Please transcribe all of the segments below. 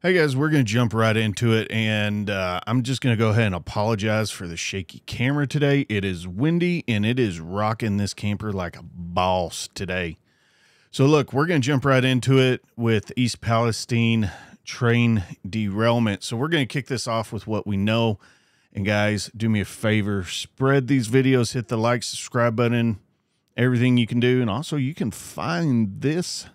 Hey guys, we're going to jump right into it, and uh, I'm just going to go ahead and apologize for the shaky camera today. It is windy and it is rocking this camper like a boss today. So, look, we're going to jump right into it with East Palestine train derailment. So, we're going to kick this off with what we know. And, guys, do me a favor spread these videos, hit the like, subscribe button, everything you can do. And also, you can find this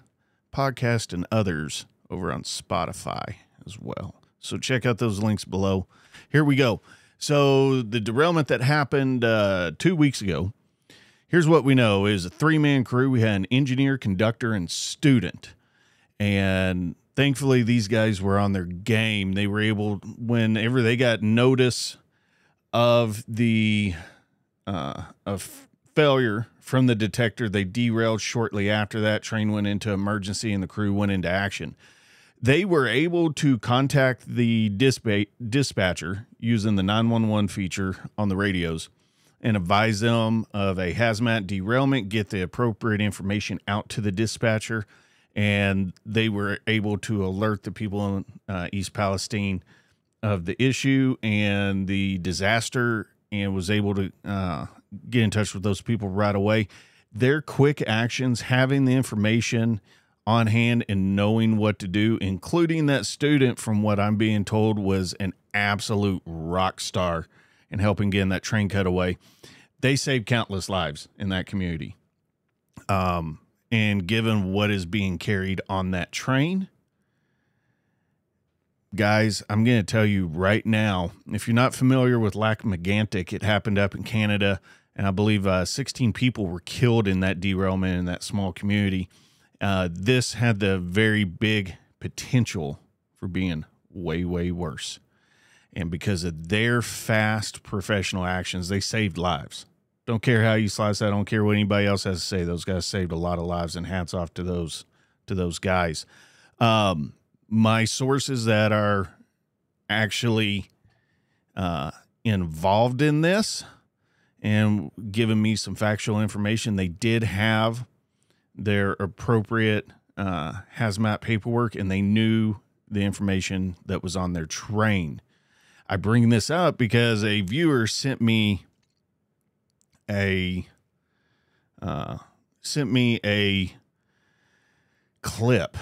podcast and others over on Spotify as well. So check out those links below. Here we go. So the derailment that happened uh, two weeks ago. Here's what we know: is a three man crew. We had an engineer, conductor, and student, and thankfully these guys were on their game. They were able, whenever they got notice of the uh, of failure from the detector, they derailed shortly after that. Train went into emergency, and the crew went into action they were able to contact the dispa- dispatcher using the 911 feature on the radios and advise them of a hazmat derailment, get the appropriate information out to the dispatcher, and they were able to alert the people in uh, East Palestine of the issue and the disaster and was able to uh, get in touch with those people right away. Their quick actions, having the information, on hand and knowing what to do, including that student, from what I'm being told, was an absolute rock star in helping getting that train cut away. They saved countless lives in that community. Um, and given what is being carried on that train, guys, I'm going to tell you right now if you're not familiar with Lac-Mégantic, it happened up in Canada, and I believe uh, 16 people were killed in that derailment in that small community. Uh, this had the very big potential for being way, way worse. And because of their fast professional actions, they saved lives. Don't care how you slice that. I don't care what anybody else has to say. Those guys saved a lot of lives, and hats off to those to those guys. Um, my sources that are actually uh, involved in this and giving me some factual information, they did have their appropriate uh, hazmat paperwork and they knew the information that was on their train. I bring this up because a viewer sent me a uh, sent me a clip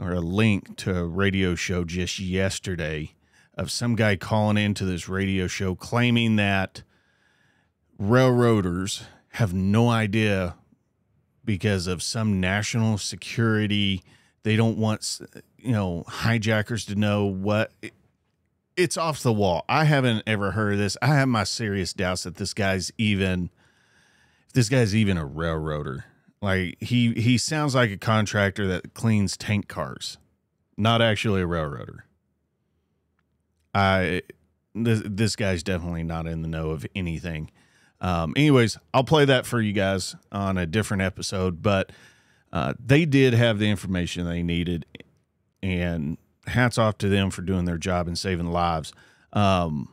or a link to a radio show just yesterday of some guy calling into this radio show claiming that railroaders have no idea because of some national security. They don't want, you know, hijackers to know what. It's off the wall. I haven't ever heard of this. I have my serious doubts that this guy's even, this guy's even a railroader. Like he he sounds like a contractor that cleans tank cars, not actually a railroader. I this, this guy's definitely not in the know of anything. Um, anyways, I'll play that for you guys on a different episode, but uh, they did have the information they needed, and hats off to them for doing their job and saving lives. Um,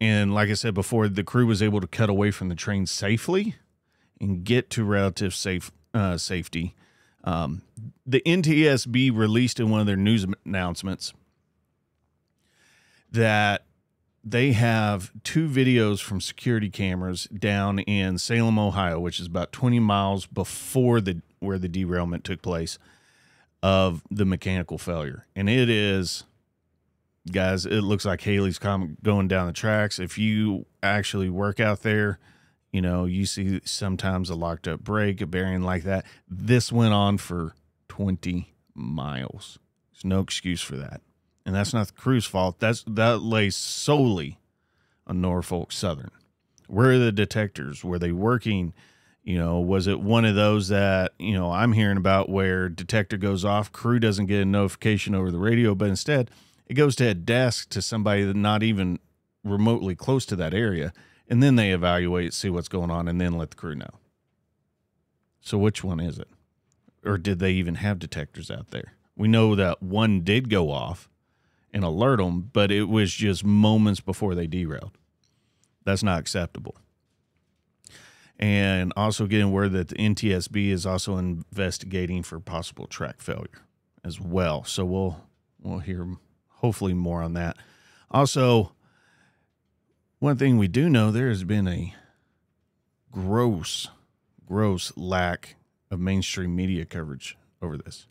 and like I said before, the crew was able to cut away from the train safely and get to relative safe uh, safety. Um, the NTSB released in one of their news announcements that they have two videos from security cameras down in Salem, Ohio, which is about 20 miles before the where the derailment took place of the mechanical failure. And it is guys, it looks like Haley's going down the tracks. If you actually work out there, you know, you see sometimes a locked up brake, a bearing like that. This went on for 20 miles. There's no excuse for that and that's not the crew's fault. That's that lays solely on Norfolk Southern. Where are the detectors? Were they working? You know, was it one of those that you know I'm hearing about where detector goes off, crew doesn't get a notification over the radio, but instead it goes to a desk to somebody that not even remotely close to that area, and then they evaluate, see what's going on, and then let the crew know. So which one is it? Or did they even have detectors out there? We know that one did go off and alert them, but it was just moments before they derailed. That's not acceptable. And also getting word that the NTSB is also investigating for possible track failure as well. So we'll we'll hear hopefully more on that. Also, one thing we do know there has been a gross, gross lack of mainstream media coverage over this.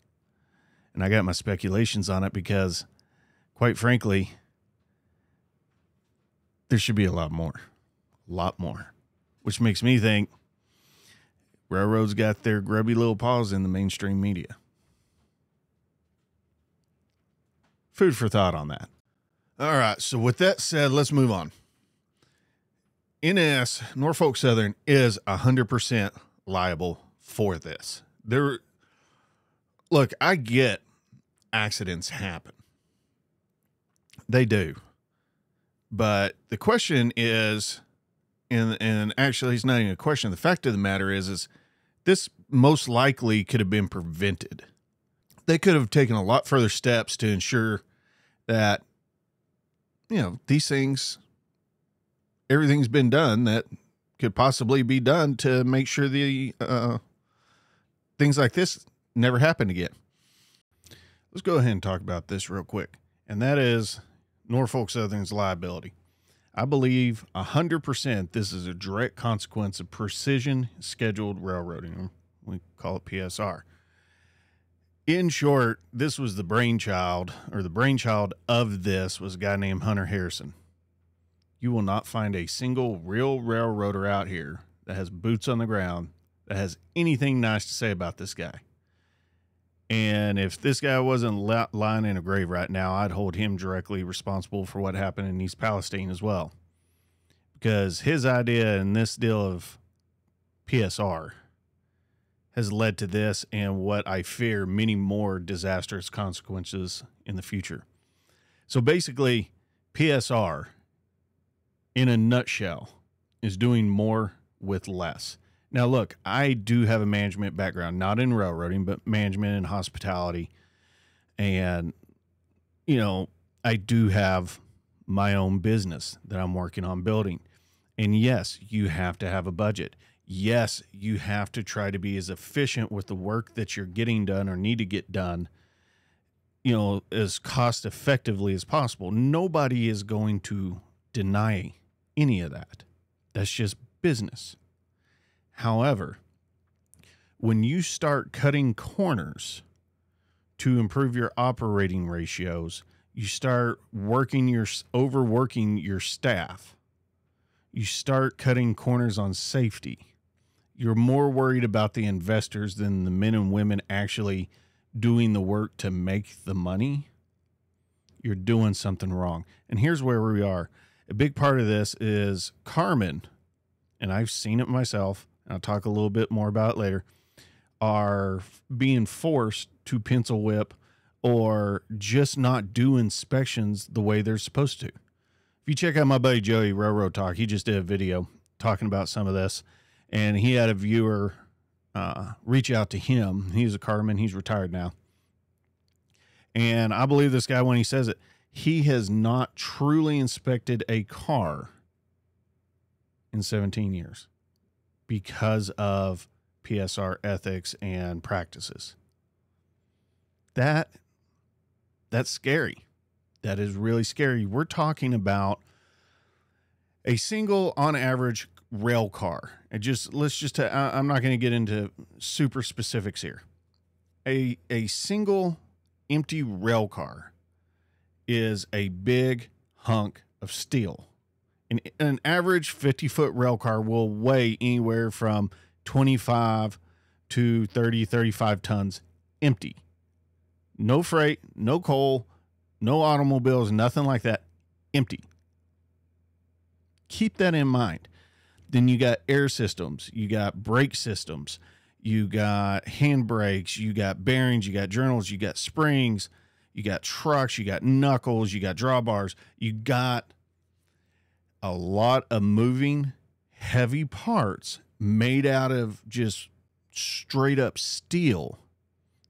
And I got my speculations on it because, quite frankly, there should be a lot more. A lot more. Which makes me think railroads got their grubby little paws in the mainstream media. Food for thought on that. All right. So, with that said, let's move on. NS, Norfolk Southern, is 100% liable for this. There, look, I get accidents happen. They do. But the question is, and and actually it's not even a question. The fact of the matter is is this most likely could have been prevented. They could have taken a lot further steps to ensure that you know these things everything's been done that could possibly be done to make sure the uh, things like this never happen again. Let's go ahead and talk about this real quick, and that is Norfolk Southern's liability. I believe 100% this is a direct consequence of precision scheduled railroading. We call it PSR. In short, this was the brainchild, or the brainchild of this was a guy named Hunter Harrison. You will not find a single real railroader out here that has boots on the ground that has anything nice to say about this guy. And if this guy wasn't lying in a grave right now, I'd hold him directly responsible for what happened in East Palestine as well. Because his idea and this deal of PSR has led to this and what I fear many more disastrous consequences in the future. So basically, PSR, in a nutshell, is doing more with less. Now, look, I do have a management background, not in railroading, but management and hospitality. And, you know, I do have my own business that I'm working on building. And yes, you have to have a budget. Yes, you have to try to be as efficient with the work that you're getting done or need to get done, you know, as cost effectively as possible. Nobody is going to deny any of that. That's just business. However, when you start cutting corners to improve your operating ratios, you start working your overworking your staff. You start cutting corners on safety. You're more worried about the investors than the men and women actually doing the work to make the money. You're doing something wrong. And here's where we are. A big part of this is Carmen, and I've seen it myself I'll talk a little bit more about it later, are being forced to pencil whip or just not do inspections the way they're supposed to. If you check out my buddy Joey Railroad Talk, he just did a video talking about some of this, and he had a viewer uh, reach out to him. He's a carman, he's retired now. And I believe this guy when he says it, he has not truly inspected a car in 17 years because of PSR ethics and practices. That that's scary. That is really scary. We're talking about a single on average rail car. And just let's just uh, I'm not going to get into super specifics here. A a single empty rail car is a big hunk of steel an, an average 50 foot rail car will weigh anywhere from 25 to 30, 35 tons empty. No freight, no coal, no automobiles, nothing like that. Empty. Keep that in mind. Then you got air systems, you got brake systems, you got hand brakes, you got bearings, you got journals, you got springs, you got trucks, you got knuckles, you got drawbars, you got a lot of moving heavy parts made out of just straight up steel.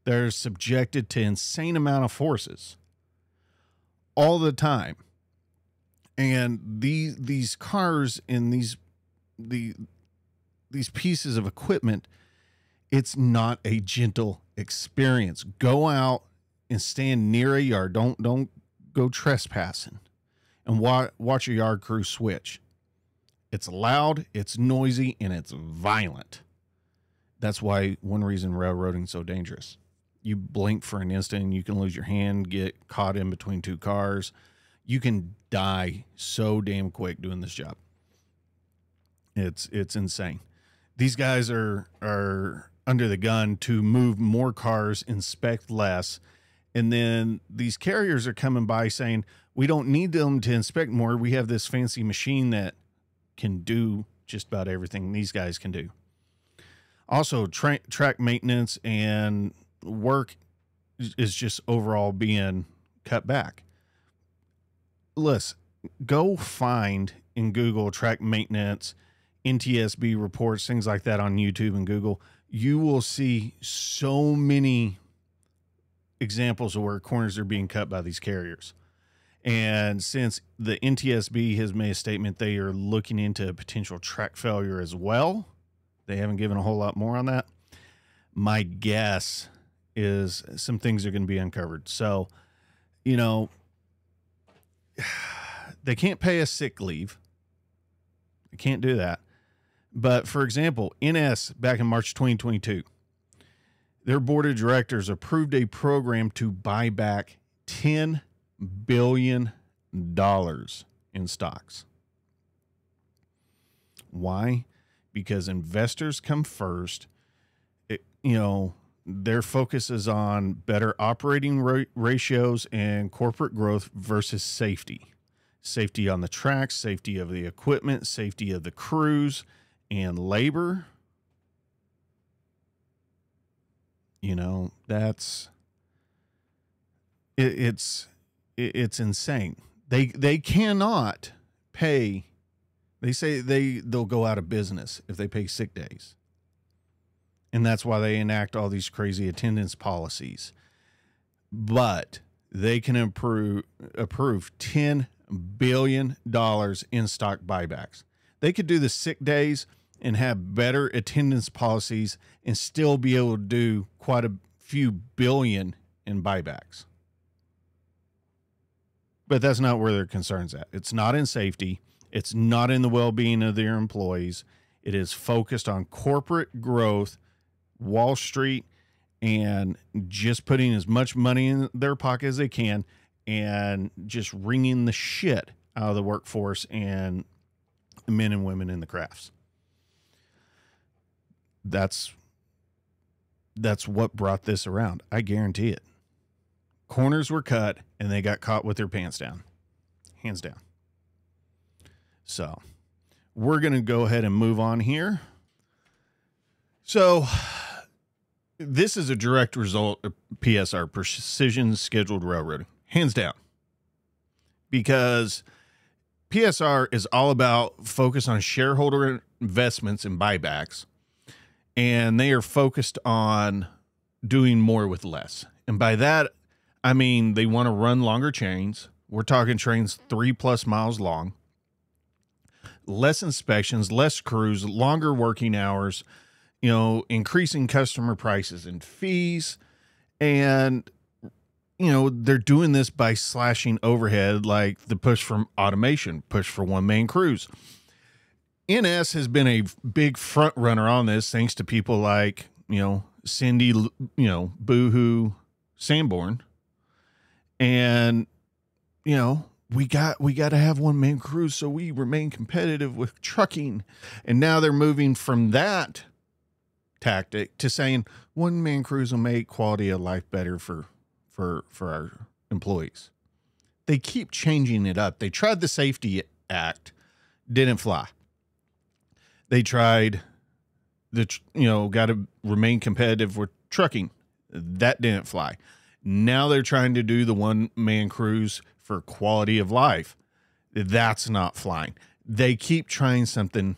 That are subjected to insane amount of forces all the time. And these these cars and these the these pieces of equipment it's not a gentle experience. Go out and stand near a yard. Don't don't go trespassing and wa- watch a yard crew switch. It's loud, it's noisy, and it's violent. That's why one reason railroading's so dangerous. You blink for an instant and you can lose your hand, get caught in between two cars. You can die so damn quick doing this job. It's it's insane. These guys are are under the gun to move more cars, inspect less, and then these carriers are coming by saying, "We don't need them to inspect more. We have this fancy machine that can do just about everything these guys can do." Also, tra- track maintenance and work is just overall being cut back. Listen, go find in Google track maintenance, NTSB reports, things like that on YouTube and Google. You will see so many examples of where corners are being cut by these carriers. And since the NTSB has made a statement they are looking into a potential track failure as well, they haven't given a whole lot more on that. My guess is some things are going to be uncovered. So, you know, they can't pay a sick leave. They can't do that. But for example, NS back in March 2022, their board of directors approved a program to buy back $10 billion dollars in stocks. Why? Because investors come first. It, you know, their focus is on better operating ra- ratios and corporate growth versus safety. Safety on the tracks, safety of the equipment, safety of the crews and labor. You know, that's it, it's it, it's insane. They they cannot pay they say they they'll go out of business if they pay sick days and that's why they enact all these crazy attendance policies. But they can improve, approve ten billion dollars in stock buybacks. They could do the sick days and have better attendance policies and still be able to do quite a few billion in buybacks. But that's not where their concerns at. It's not in safety. It's not in the well-being of their employees. It is focused on corporate growth Wall Street and just putting as much money in their pocket as they can and just wringing the shit out of the workforce and men and women in the crafts. That's that's what brought this around. I guarantee it. Corners were cut and they got caught with their pants down. Hands down. So, we're going to go ahead and move on here. So, this is a direct result of PSR, Precision Scheduled Railroading, hands down. Because PSR is all about focus on shareholder investments and buybacks, and they are focused on doing more with less. And by that, I mean they want to run longer chains. We're talking trains three plus miles long, less inspections, less crews, longer working hours you know, increasing customer prices and fees. And, you know, they're doing this by slashing overhead, like the push from automation, push for one man crews. NS has been a big front runner on this, thanks to people like, you know, Cindy, you know, Boohoo Sanborn. And, you know, we got we got to have one man crews so we remain competitive with trucking. And now they're moving from that tactic to saying one man crews will make quality of life better for for for our employees. They keep changing it up. They tried the Safety Act, didn't fly. They tried the you know got to remain competitive with trucking, that didn't fly. Now they're trying to do the one man crews for quality of life. That's not flying. They keep trying something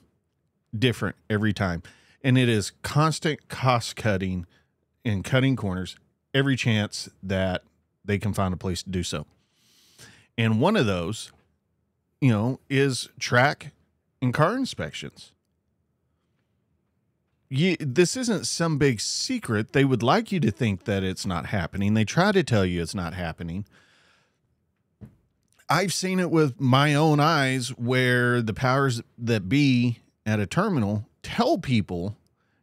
different every time and it is constant cost cutting and cutting corners every chance that they can find a place to do so. And one of those, you know, is track and car inspections. You, this isn't some big secret. They would like you to think that it's not happening. They try to tell you it's not happening. I've seen it with my own eyes where the powers that be at a terminal tell people,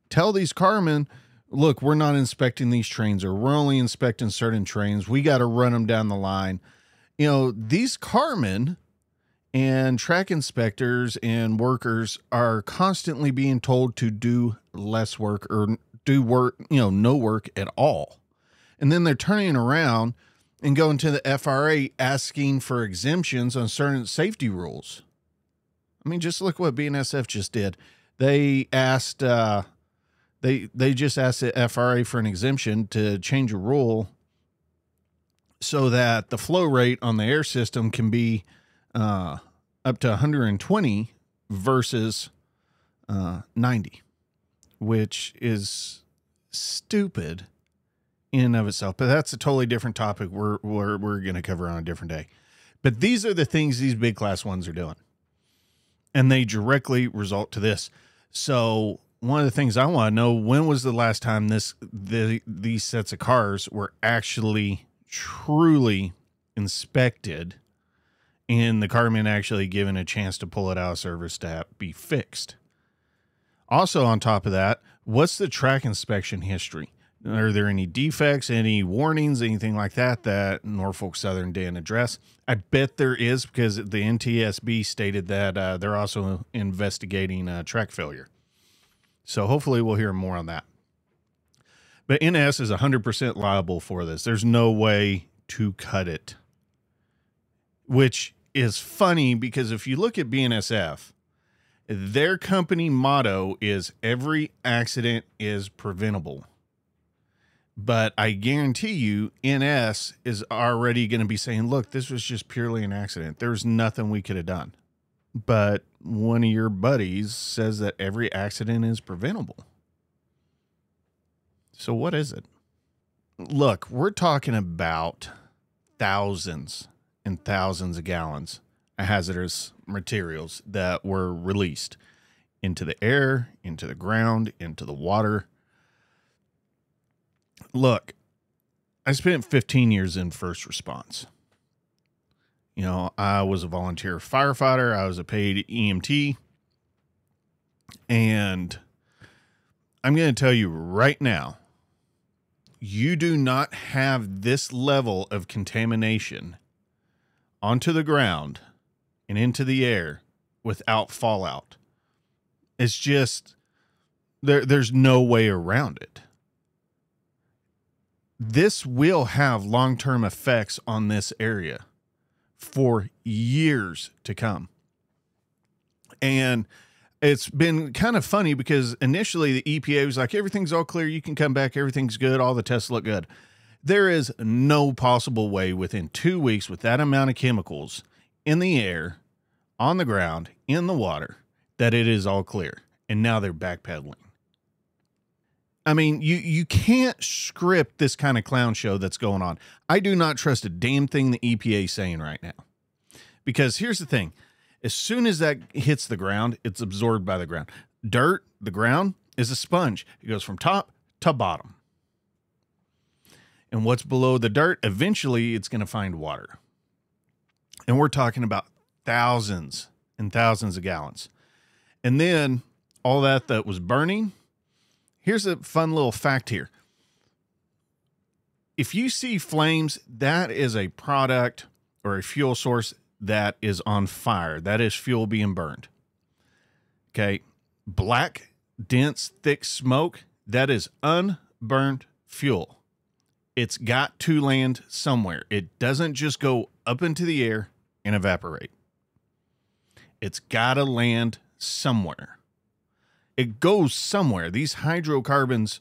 tell these carmen, look, we're not inspecting these trains or we're only inspecting certain trains. We got to run them down the line. You know, these carmen and track inspectors and workers are constantly being told to do less work or do work, you know, no work at all. And then they're turning around and going to the FRA asking for exemptions on certain safety rules. I mean, just look what BNSF just did. They asked, uh, they they just asked the FRA for an exemption to change a rule so that the flow rate on the air system can be uh, up to 120 versus uh, 90, which is stupid in and of itself. But that's a totally different topic we're, we're, we're going to cover on a different day. But these are the things these big class ones are doing. And they directly result to this. So one of the things I want to know when was the last time this the these sets of cars were actually truly inspected and the carman actually given a chance to pull it out of service to be fixed. Also on top of that, what's the track inspection history? Are there any defects, any warnings, anything like that that Norfolk Southern didn't address? I bet there is because the NTSB stated that uh, they're also investigating uh, track failure. So hopefully we'll hear more on that. But NS is 100% liable for this. There's no way to cut it, which is funny because if you look at BNSF, their company motto is every accident is preventable but I guarantee you, NS is already going to be saying, look, this was just purely an accident. There's nothing we could have done. But one of your buddies says that every accident is preventable. So, what is it? Look, we're talking about thousands and thousands of gallons of hazardous materials that were released into the air, into the ground, into the water look, I spent 15 years in first response. You know, I was a volunteer firefighter, I was a paid EMT. And I'm going to tell you right now you do not have this level of contamination onto the ground and into the air without fallout. It's just there there's no way around it this will have long term effects on this area for years to come. And it's been kind of funny because initially the EPA was like, everything's all clear. You can come back. Everything's good. All the tests look good. There is no possible way within two weeks with that amount of chemicals in the air, on the ground, in the water, that it is all clear. And now they're backpedaling. I mean, you you can't script this kind of clown show that's going on. I do not trust a damn thing the EPA saying right now. Because here's the thing. As soon as that hits the ground, it's absorbed by the ground. Dirt, the ground, is a sponge. It goes from top to bottom. And what's below the dirt, eventually it's going to find water. And we're talking about thousands and thousands of gallons. And then all that that was burning Here's a fun little fact here. If you see flames, that is a product or a fuel source that is on fire. That is fuel being burned. Okay. Black, dense, thick smoke, that is unburned fuel. It's got to land somewhere. It doesn't just go up into the air and evaporate. It's got to land somewhere it goes somewhere. These hydrocarbons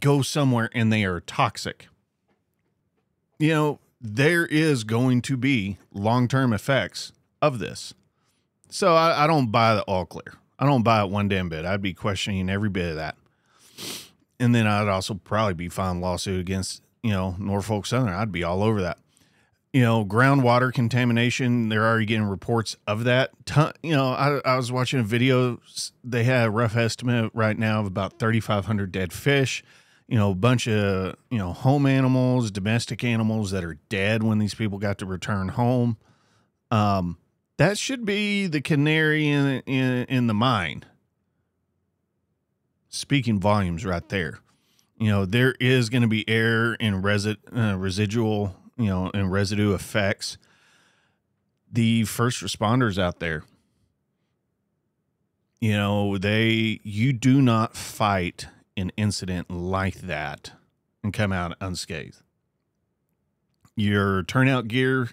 go somewhere and they are toxic. You know, there is going to be long term effects of this. So I, I, don't buy the all clear. I don't buy it one damn bit. I'd be questioning every bit of that. And then I'd also probably be filing lawsuit against, you know, Norfolk Southern. I'd be all over that you know, groundwater contamination. They're already getting reports of that. Ton, you know, I, I was watching a video. They had a rough estimate right now of about 3,500 dead fish. You know, a bunch of, you know, home animals, domestic animals that are dead when these people got to return home. Um, that should be the canary in in, in the mine. Speaking volumes, right there. You know there is going to be air and resi- uh, residual, you know, and residue effects. The first responders out there, you know, they you do not fight an incident like that and come out unscathed. Your turnout gear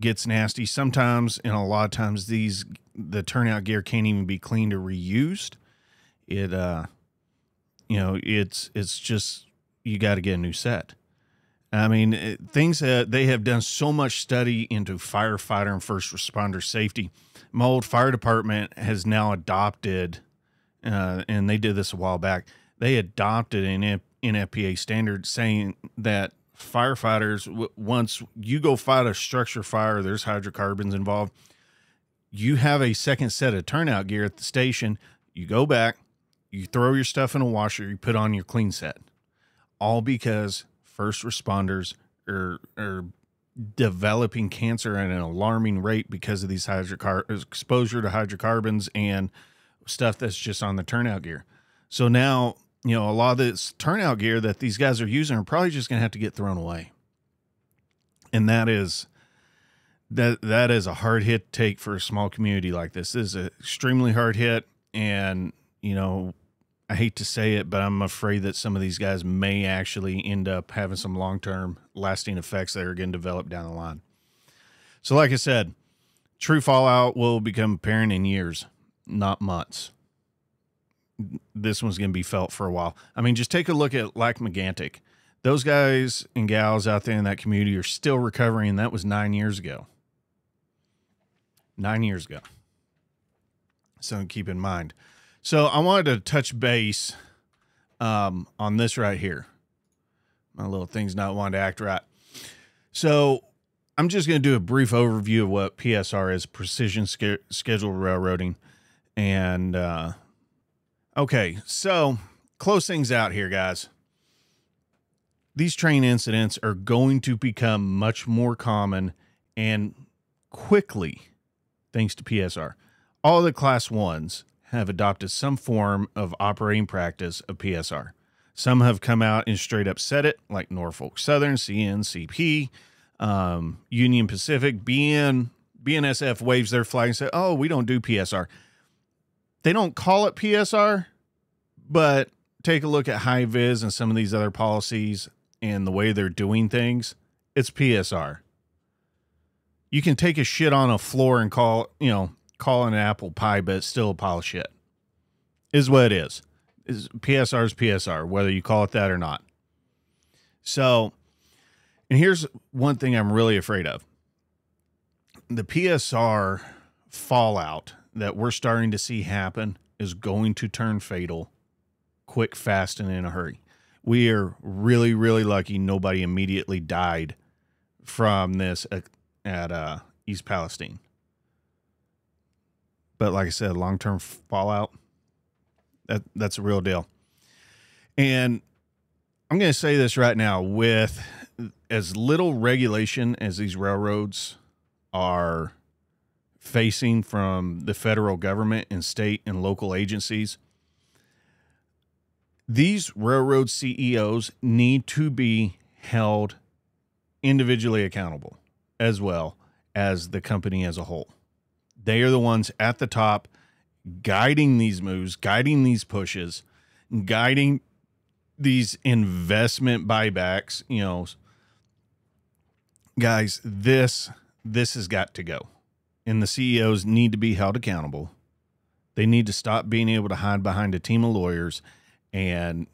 gets nasty sometimes, and a lot of times these the turnout gear can't even be cleaned or reused. It uh, you know, it's it's just you got to get a new set. I mean, it, things that they have done so much study into firefighter and first responder safety. My old fire department has now adopted, uh, and they did this a while back. They adopted an NFPA standard saying that firefighters, once you go fight a structure fire, there's hydrocarbons involved. You have a second set of turnout gear at the station. You go back, you throw your stuff in a washer, you put on your clean set, all because first responders are, are developing cancer at an alarming rate because of these hydrocar- exposure to hydrocarbons and stuff that's just on the turnout gear. So now you know, a lot of this turnout gear that these guys are using are probably just going to have to get thrown away. And that is that that is a hard hit take for a small community like this. This is an extremely hard hit and, you know, I hate to say it, but I'm afraid that some of these guys may actually end up having some long-term lasting effects that are going to develop down the line. So like I said, true fallout will become apparent in years, not months this one's going to be felt for a while. I mean, just take a look at Lac-Mégantic. Those guys and gals out there in that community are still recovering. That was nine years ago. Nine years ago. So keep in mind. So I wanted to touch base um, on this right here. My little thing's not wanting to act right. So I'm just going to do a brief overview of what PSR is precision sch- scheduled railroading. And, uh, Okay, so close things out here, guys. These train incidents are going to become much more common and quickly, thanks to PSR. All the class ones have adopted some form of operating practice of PSR. Some have come out and straight up said it, like Norfolk Southern, CNCP, um, Union Pacific, BN, BNSF waves their flag and say, "Oh, we don't do PSR." They don't call it PSR, but take a look at high vis and some of these other policies and the way they're doing things. It's PSR. You can take a shit on a floor and call, you know, call an apple pie, but it's still a pile of shit. Is what it is. Is PSR is PSR, whether you call it that or not. So, and here's one thing I'm really afraid of. The PSR fallout that we're starting to see happen is going to turn fatal quick, fast, and in a hurry. We are really, really lucky nobody immediately died from this at, at uh, East Palestine. But like I said, long term fallout, that, that's a real deal. And I'm going to say this right now with as little regulation as these railroads are facing from the federal government and state and local agencies, these railroad CEOs need to be held individually accountable as well as the company as a whole. They are the ones at the top guiding these moves, guiding these pushes, guiding these investment buybacks, you know, guys, this this has got to go. And the CEOs need to be held accountable. They need to stop being able to hide behind a team of lawyers and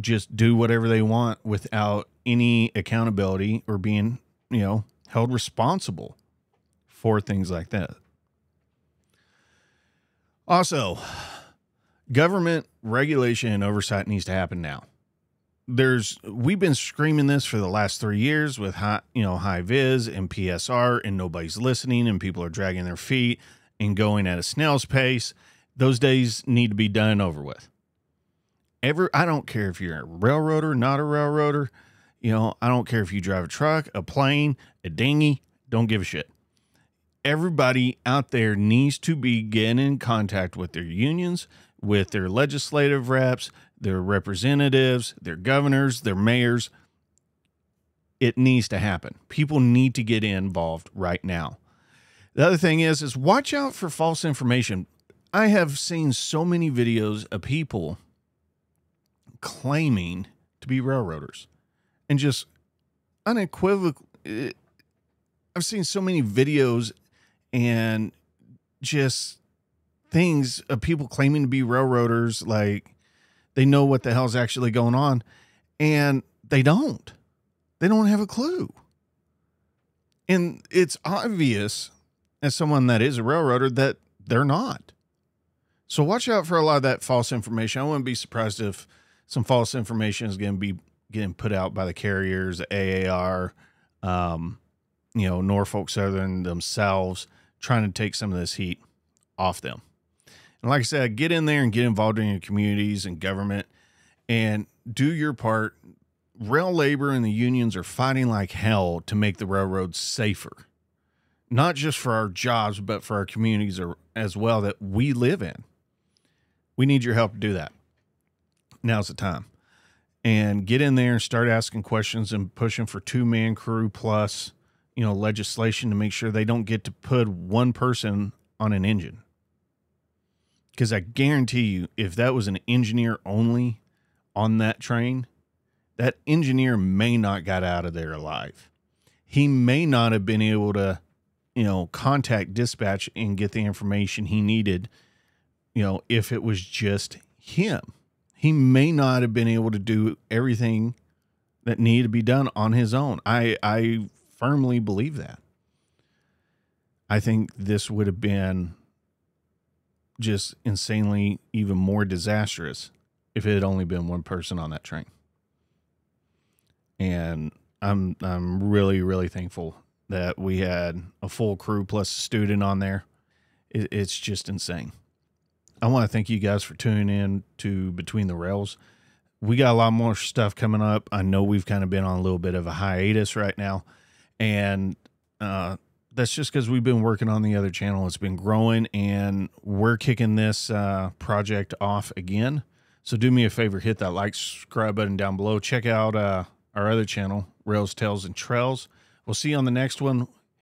just do whatever they want without any accountability or being, you know, held responsible for things like that. Also, government regulation and oversight needs to happen now. There's we've been screaming this for the last 3 years with high, you know, high vis and PSR and nobody's listening and people are dragging their feet and going at a snail's pace. Those days need to be done over with ever I don't care if you're a railroader, not a railroader, you know, I don't care if you drive a truck, a plane, a dinghy, don't give a shit. Everybody out there needs to be getting in contact with their unions, with their legislative reps, their representatives, their governors, their mayors. It needs to happen. People need to get involved right now. The other thing is is watch out for false information. I have seen so many videos of people claiming to be railroaders and just unequivocal eh, I've seen so many videos and just things of people claiming to be railroaders like they know what the hell's actually going on and they don't. They don't have a clue. And it's obvious as someone that is a railroader that they're not. So watch out for a lot of that false information. I wouldn't be surprised if some false information is going to be getting put out by the carriers aar um, you know norfolk southern themselves trying to take some of this heat off them. And like I said, get in there and get involved in your communities and government and do your part. Rail labor and the unions are fighting like hell to make the railroads safer, not just for our jobs, but for our communities as well that we live in. We need your help to do that. Now's the time. And get in there and start asking questions and pushing for two man crew plus you know legislation to make sure they don't get to put one person on an engine. Because i guarantee you if that was an engineer only on that train that engineer may not got out of there alive. He may not have been able to you know contact dispatch and get the information he needed you know if it was just him. He may not have been able to do everything that needed to be done on his own. I i firmly believe that. I think this would have been just insanely even more disastrous if it had only been one person on that train. And I'm I'm really really thankful that we had a full crew plus a student on there. It, it's just insane. I want to thank you guys for tuning in to Between the Rails. We got a lot more stuff coming up. I know we've kind of been on a little bit of a hiatus right now and uh, that's just because we've been working on the other channel. It's been growing, and we're kicking this uh, project off again. So do me a favor, hit that like, subscribe button down below. Check out uh, our other channel, Rails, Tales, and Trails. We'll see you on the next one.